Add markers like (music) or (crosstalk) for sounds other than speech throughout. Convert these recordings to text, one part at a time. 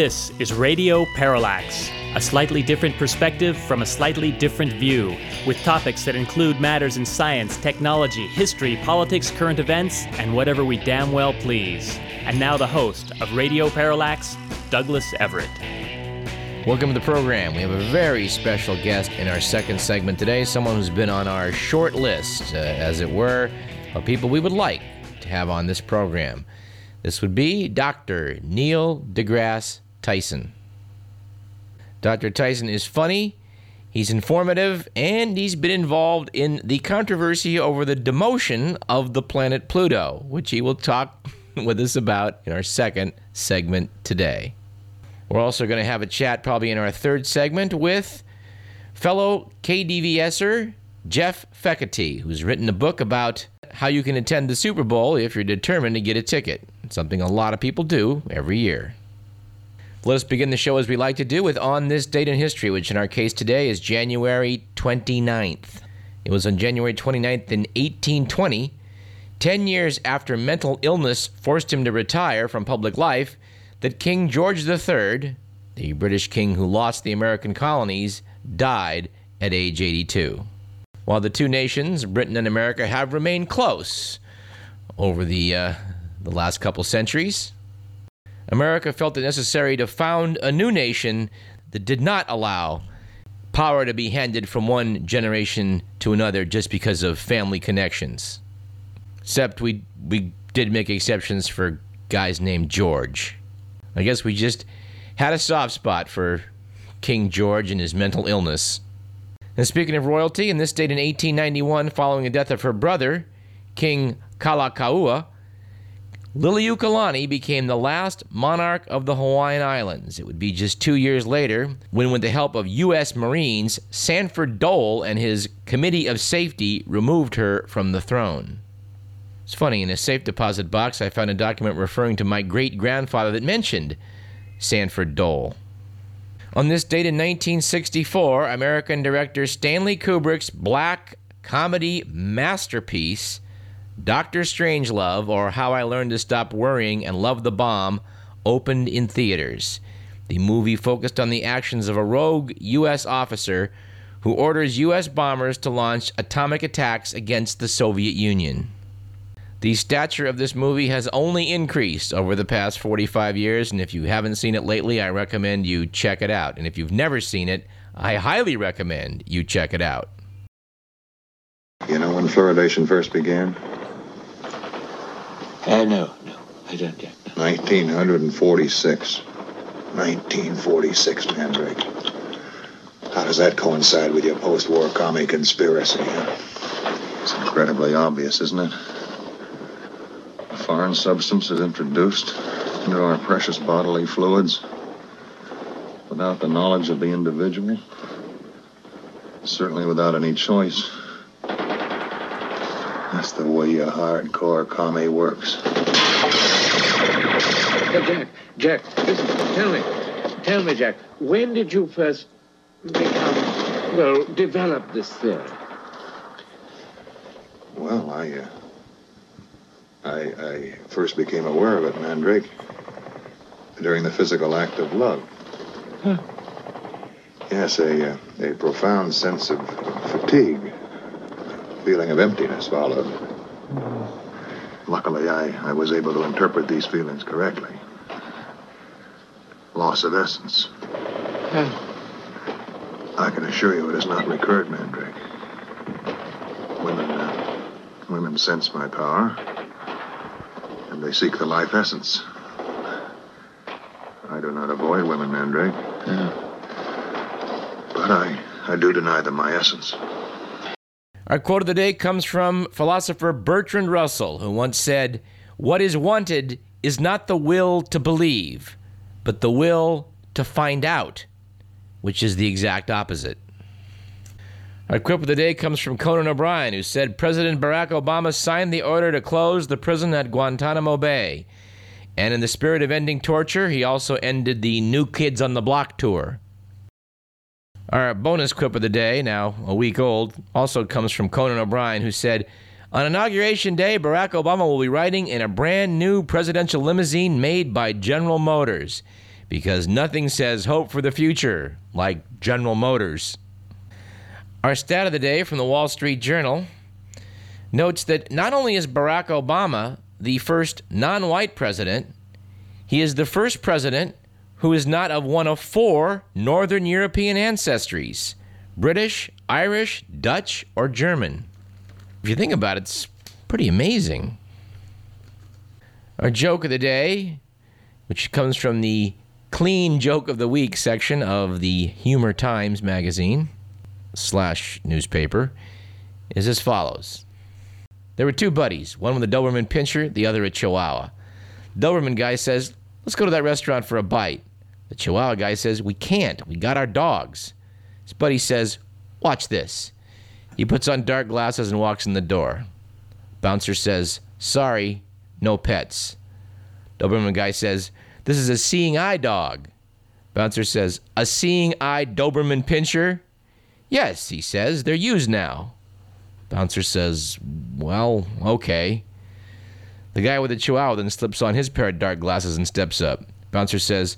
This is Radio Parallax, a slightly different perspective from a slightly different view, with topics that include matters in science, technology, history, politics, current events, and whatever we damn well please. And now the host of Radio Parallax, Douglas Everett. Welcome to the program. We have a very special guest in our second segment today, someone who's been on our short list, uh, as it were, of people we would like to have on this program. This would be Dr. Neil deGrasse Tyson. Dr. Tyson is funny, he's informative, and he's been involved in the controversy over the demotion of the planet Pluto, which he will talk (laughs) with us about in our second segment today. We're also going to have a chat probably in our third segment with fellow KDVSer Jeff Fekete, who's written a book about how you can attend the Super Bowl if you're determined to get a ticket, something a lot of people do every year. Let us begin the show as we like to do with On This Date in History, which in our case today is January 29th. It was on January 29th in 1820, 10 years after mental illness forced him to retire from public life, that King George III, the British king who lost the American colonies, died at age 82. While the two nations, Britain and America, have remained close over the, uh, the last couple centuries, America felt it necessary to found a new nation that did not allow power to be handed from one generation to another just because of family connections. Except we, we did make exceptions for guys named George. I guess we just had a soft spot for King George and his mental illness. And speaking of royalty, in this date in 1891, following the death of her brother, King Kalakaua, Liliuokalani became the last monarch of the Hawaiian Islands. It would be just two years later when, with the help of U.S. Marines, Sanford Dole and his Committee of Safety removed her from the throne. It's funny, in a safe deposit box, I found a document referring to my great grandfather that mentioned Sanford Dole. On this date in 1964, American director Stanley Kubrick's black comedy masterpiece, Doctor Strangelove, or How I Learned to Stop Worrying and Love the Bomb, opened in theaters. The movie focused on the actions of a rogue U.S. officer who orders U.S. bombers to launch atomic attacks against the Soviet Union. The stature of this movie has only increased over the past 45 years, and if you haven't seen it lately, I recommend you check it out. And if you've never seen it, I highly recommend you check it out. You know when fluoridation first began? Uh, no, no, I don't yet. 1946. 1946, Mandrake. How does that coincide with your post-war commie conspiracy? It's incredibly obvious, isn't it? A foreign substance is introduced into our precious bodily fluids without the knowledge of the individual. Certainly without any choice. That's the way a hardcore commie works. Uh, Jack, Jack, listen, tell me, tell me, Jack, when did you first become, well, develop this theory? Well, I, uh, I, I first became aware of it, Mandrake, during the physical act of love. Huh. Yes, a, uh, a profound sense of fatigue, feeling of emptiness followed. Luckily, I, I was able to interpret these feelings correctly. Loss of essence. Huh. I can assure you it has not recurred, Mandrake. Women, uh, women sense my power, and they seek the life essence. I do not avoid women, Mandrake, Yeah. but I, I do deny them my essence. Our quote of the day comes from philosopher Bertrand Russell, who once said, What is wanted is not the will to believe, but the will to find out, which is the exact opposite. Our quip of the day comes from Conan O'Brien, who said President Barack Obama signed the order to close the prison at Guantanamo Bay. And in the spirit of ending torture, he also ended the New Kids on the Block tour. Our bonus clip of the day, now a week old, also comes from Conan O'Brien, who said, On Inauguration Day, Barack Obama will be riding in a brand new presidential limousine made by General Motors. because nothing says hope for the future like General Motors. Our stat of the day from the Wall Street Journal notes that not only is Barack Obama the first non white president, he is the first president who is not of one of four Northern European ancestries British, Irish, Dutch, or German. If you think about it, it's pretty amazing. Our joke of the day, which comes from the clean joke of the week section of the Humor Times magazine slash newspaper, is as follows. There were two buddies, one with a Doberman Pinscher, the other a Chihuahua. Doberman guy says, Let's go to that restaurant for a bite. The Chihuahua guy says, We can't. We got our dogs. His buddy says, Watch this. He puts on dark glasses and walks in the door. Bouncer says, Sorry, no pets. Doberman guy says, This is a seeing eye dog. Bouncer says, A seeing eye Doberman Pinscher? Yes, he says, they're used now. Bouncer says, Well, okay. The guy with the chihuahua then slips on his pair of dark glasses and steps up. Bouncer says,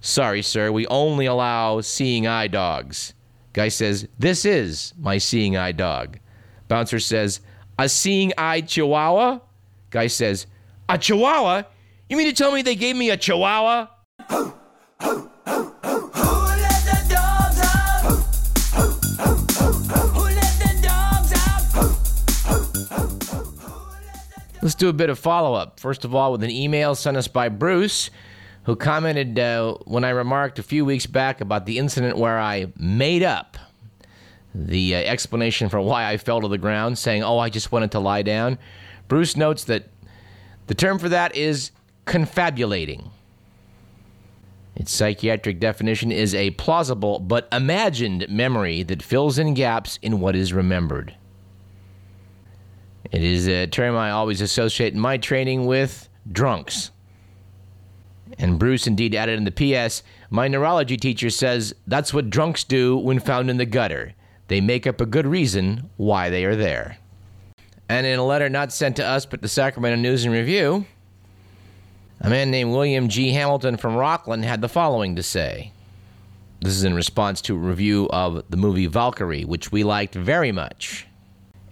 Sorry, sir, we only allow seeing eye dogs. Guy says, This is my seeing eye dog. Bouncer says, A seeing eye chihuahua? Guy says, A chihuahua? You mean to tell me they gave me a chihuahua? Let's do a bit of follow up. First of all, with an email sent us by Bruce, who commented uh, when I remarked a few weeks back about the incident where I made up the uh, explanation for why I fell to the ground, saying, Oh, I just wanted to lie down. Bruce notes that the term for that is confabulating. Its psychiatric definition is a plausible but imagined memory that fills in gaps in what is remembered. It is a term I always associate in my training with drunks. And Bruce indeed added in the PS My neurology teacher says that's what drunks do when found in the gutter. They make up a good reason why they are there. And in a letter not sent to us but the Sacramento News and Review, a man named William G. Hamilton from Rocklin had the following to say. This is in response to a review of the movie Valkyrie, which we liked very much.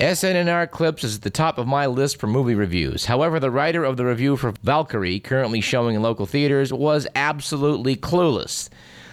SNNR Clips is at the top of my list for movie reviews. However, the writer of the review for Valkyrie, currently showing in local theaters, was absolutely clueless.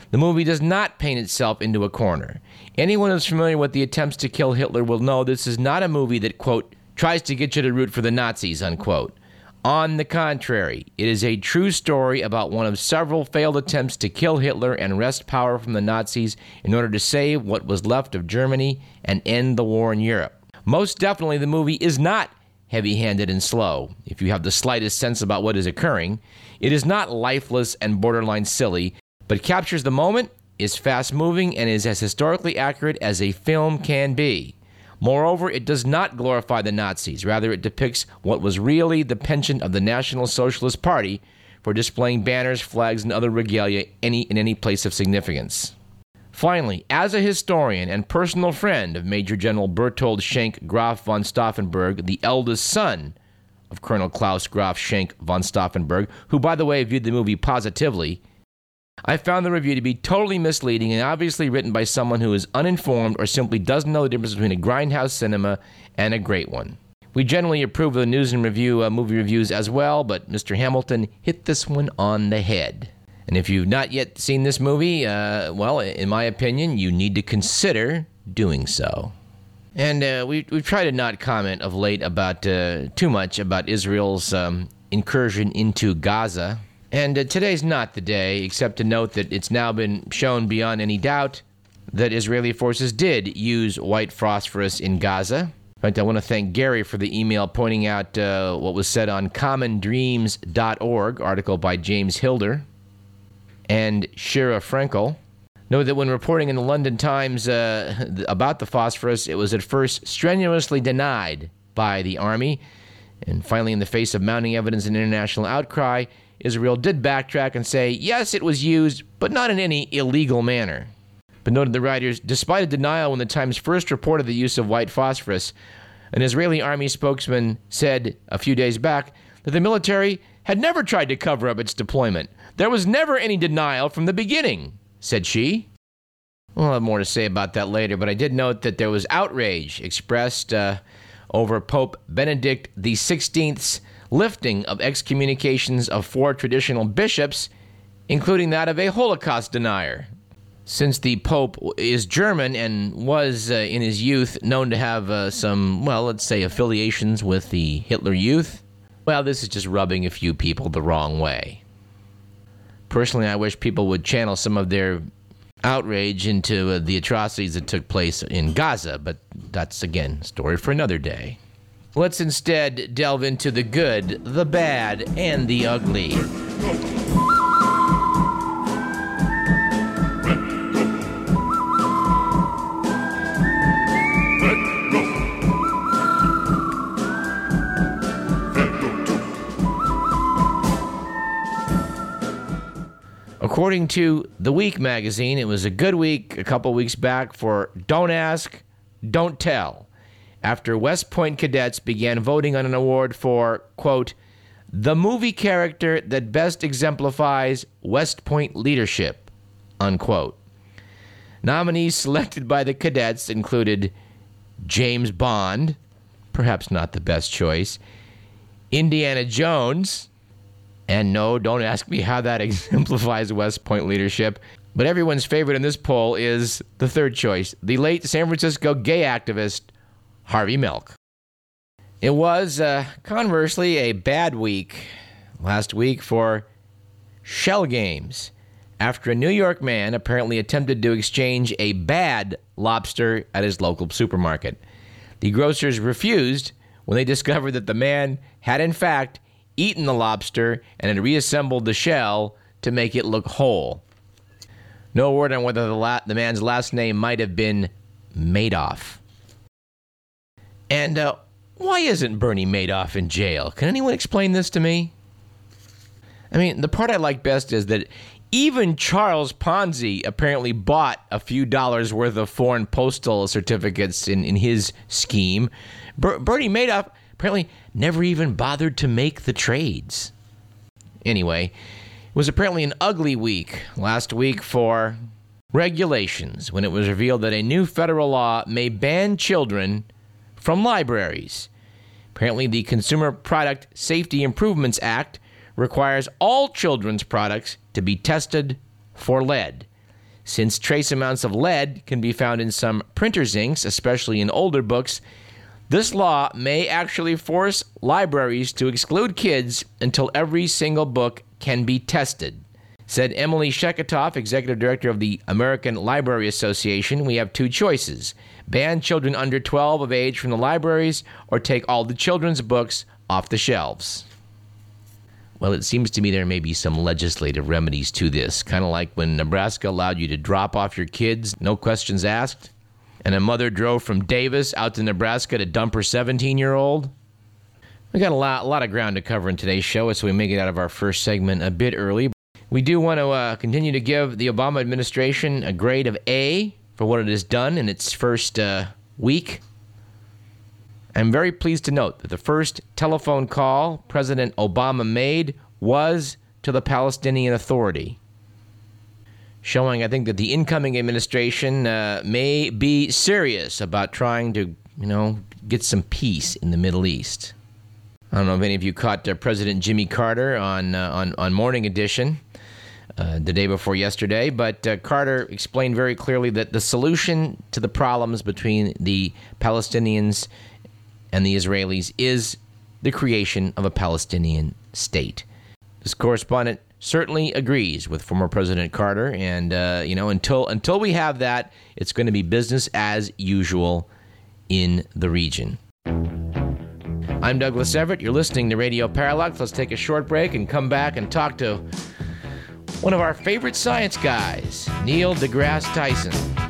The movie does not paint itself into a corner. Anyone who's familiar with the attempts to kill Hitler will know this is not a movie that, quote, tries to get you to root for the Nazis, unquote. On the contrary, it is a true story about one of several failed attempts to kill Hitler and wrest power from the Nazis in order to save what was left of Germany and end the war in Europe. Most definitely, the movie is not heavy handed and slow, if you have the slightest sense about what is occurring. It is not lifeless and borderline silly, but captures the moment, is fast moving, and is as historically accurate as a film can be. Moreover, it does not glorify the Nazis. Rather, it depicts what was really the penchant of the National Socialist Party for displaying banners, flags, and other regalia any, in any place of significance. Finally, as a historian and personal friend of Major General Berthold Schenk Graf von Stauffenberg, the eldest son of Colonel Claus Graf Schenk von Stauffenberg, who, by the way, viewed the movie positively, I found the review to be totally misleading and obviously written by someone who is uninformed or simply doesn't know the difference between a grindhouse cinema and a great one. We generally approve of the news and review uh, movie reviews as well, but Mr. Hamilton hit this one on the head. And if you've not yet seen this movie, uh, well, in my opinion, you need to consider doing so. And uh, we, we've tried to not comment of late about uh, too much about Israel's um, incursion into Gaza. And uh, today's not the day, except to note that it's now been shown beyond any doubt that Israeli forces did use white phosphorus in Gaza. In fact, I want to thank Gary for the email pointing out uh, what was said on commondreams.org, article by James Hider and Sheera Frenkel. Note that when reporting in the London Times uh, (laughs) about the phosphorus, it was at first strenuously denied by the Army. And finally, in the face of mounting evidence and international outcry, Israel did backtrack and say, yes, it was used, but not in any illegal manner. But noted the writers, despite a denial when the Times first reported the use of white phosphorus, an Israeli army spokesman said a few days back that the military had never tried to cover up its deployment. There was never any denial from the beginning, said she. We'll have more to say about that later, but I did note that there was outrage expressed uh, over Pope Benedict XVI's lifting of excommunications of four traditional bishops, including that of a Holocaust denier. Since the Pope is German and was uh, in his youth known to have uh, some, well, let's say affiliations with the Hitler Youth, well, this is just rubbing a few people the wrong way. Personally, I wish people would channel some of their outrage into uh, the atrocities that took place in Gaza, but that's again story for another day. Let's instead delve into the good, the bad, and the ugly. According to The Week magazine, it was a good week a couple weeks back for Don't Ask, Don't Tell, after West Point cadets began voting on an award for, quote, the movie character that best exemplifies West Point leadership, unquote. Nominees selected by the cadets included James Bond, perhaps not the best choice, Indiana Jones, and no, don't ask me how that (laughs) exemplifies West Point leadership. But everyone's favorite in this poll is the third choice the late San Francisco gay activist, Harvey Milk. It was, uh, conversely, a bad week last week for shell games after a New York man apparently attempted to exchange a bad lobster at his local supermarket. The grocers refused when they (laughs) discovered that the man had, in fact, eaten the lobster and had reassembled the shell to make it look whole. No word on whether the, la- the man's last name might have been Madoff. And uh, why isn't Bernie Madoff in jail? Can anyone explain this to me? I mean, the part I like best is that even Charles Ponzi apparently bought a few dollars worth of foreign postal certificates in, in his scheme. Ber- Bernie Madoff apparently never even bothered to make the trades. Anyway, it was apparently an ugly week last week for regulations when it was revealed that a new federal law may ban children from libraries. Apparently, the Consumer Product Safety Improvements Act requires all children's products to be tested for lead. Since trace amounts of lead can be found in some printer's inks, especially in older books, this law may actually force libraries to exclude kids until every single book can be tested. Said Emily Sheketoff, executive director of the American Library Association, we have two choices ban children under 12 of age from the libraries or take all the children's books off the shelves. Well, it seems to me there may be some legislative remedies to this, kind of like when Nebraska allowed you to drop off your kids, no questions asked and a mother drove from Davis out to Nebraska to dump her 17 year old. We got a lot, a lot of ground to cover in today's show, so we may get out of our first segment a bit early. We do want to uh, continue to give the Obama administration a grade of A for what it has done in its first uh, week. I'm very pleased to note that the first telephone call President Obama made was to the Palestinian Authority showing, I think, that the incoming administration uh, may be serious about trying to, you know, get some peace in the Middle East. I don't know if any of you caught uh, President Jimmy Carter on, uh, on, on Morning Edition uh, the day before yesterday, but uh, Carter explained very clearly that the solution to the problems between the Palestinians and the Israelis is the creation of a Palestinian state. This correspondent certainly agrees with former President Carter, and uh, you know until until we have that, it's going to be business as usual in the region. I'm Douglas Everett. You're listening to Radio Parallax. Let's take a short break and come back and talk to one of our favorite science guys, Neil deGrasse Tyson.